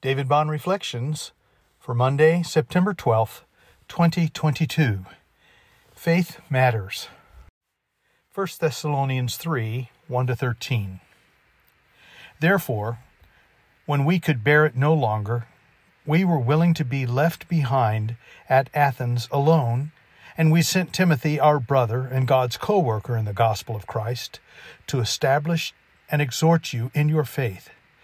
David Bond Reflections for Monday, September 12th, 2022. Faith Matters. 1 Thessalonians 3 1 to 13. Therefore, when we could bear it no longer, we were willing to be left behind at Athens alone, and we sent Timothy, our brother and God's co worker in the gospel of Christ, to establish and exhort you in your faith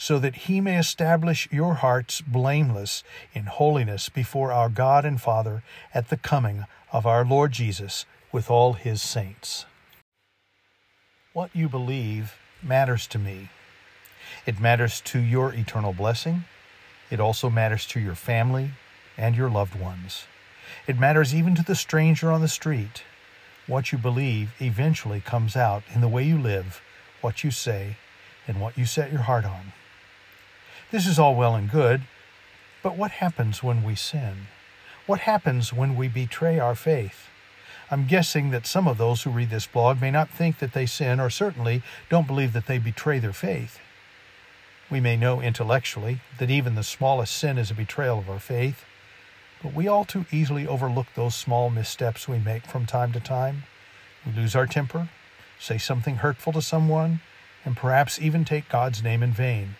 so that he may establish your hearts blameless in holiness before our God and Father at the coming of our Lord Jesus with all his saints. What you believe matters to me. It matters to your eternal blessing. It also matters to your family and your loved ones. It matters even to the stranger on the street. What you believe eventually comes out in the way you live, what you say, and what you set your heart on. This is all well and good, but what happens when we sin? What happens when we betray our faith? I'm guessing that some of those who read this blog may not think that they sin, or certainly don't believe that they betray their faith. We may know intellectually that even the smallest sin is a betrayal of our faith, but we all too easily overlook those small missteps we make from time to time. We lose our temper, say something hurtful to someone, and perhaps even take God's name in vain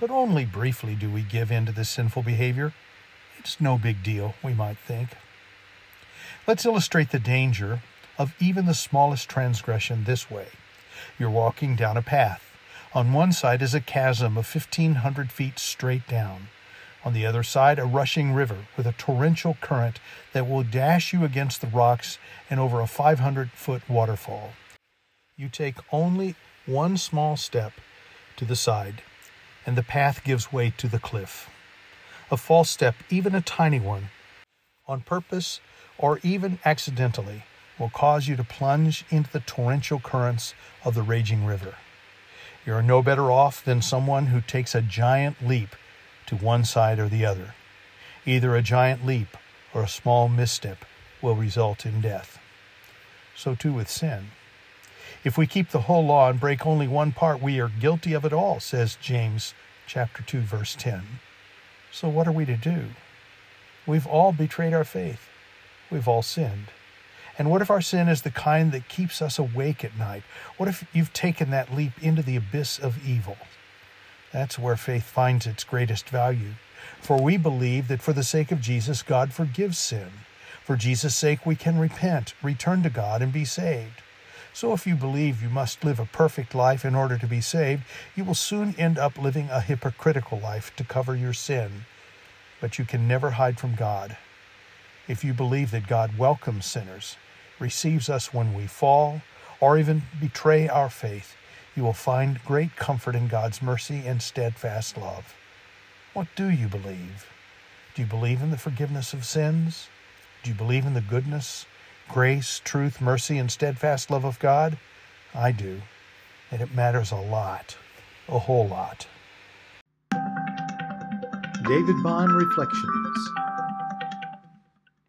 but only briefly do we give in to this sinful behavior. It's no big deal, we might think. Let's illustrate the danger of even the smallest transgression this way. You're walking down a path. On one side is a chasm of 1,500 feet straight down. On the other side, a rushing river with a torrential current that will dash you against the rocks and over a 500 foot waterfall. You take only one small step to the side and the path gives way to the cliff. A false step, even a tiny one, on purpose or even accidentally, will cause you to plunge into the torrential currents of the raging river. You are no better off than someone who takes a giant leap to one side or the other. Either a giant leap or a small misstep will result in death. So too with sin. If we keep the whole law and break only one part, we are guilty of it all, says James chapter 2 verse 10. So what are we to do? We've all betrayed our faith. We've all sinned. And what if our sin is the kind that keeps us awake at night? What if you've taken that leap into the abyss of evil? That's where faith finds its greatest value. For we believe that for the sake of Jesus, God forgives sin. For Jesus' sake, we can repent, return to God, and be saved. So if you believe you must live a perfect life in order to be saved, you will soon end up living a hypocritical life to cover your sin. But you can never hide from God. If you believe that God welcomes sinners, receives us when we fall, or even betray our faith, you will find great comfort in God's mercy and steadfast love. What do you believe? Do you believe in the forgiveness of sins? Do you believe in the goodness grace, truth, mercy, and steadfast love of God? I do. And it matters a lot, a whole lot. David Bond Reflections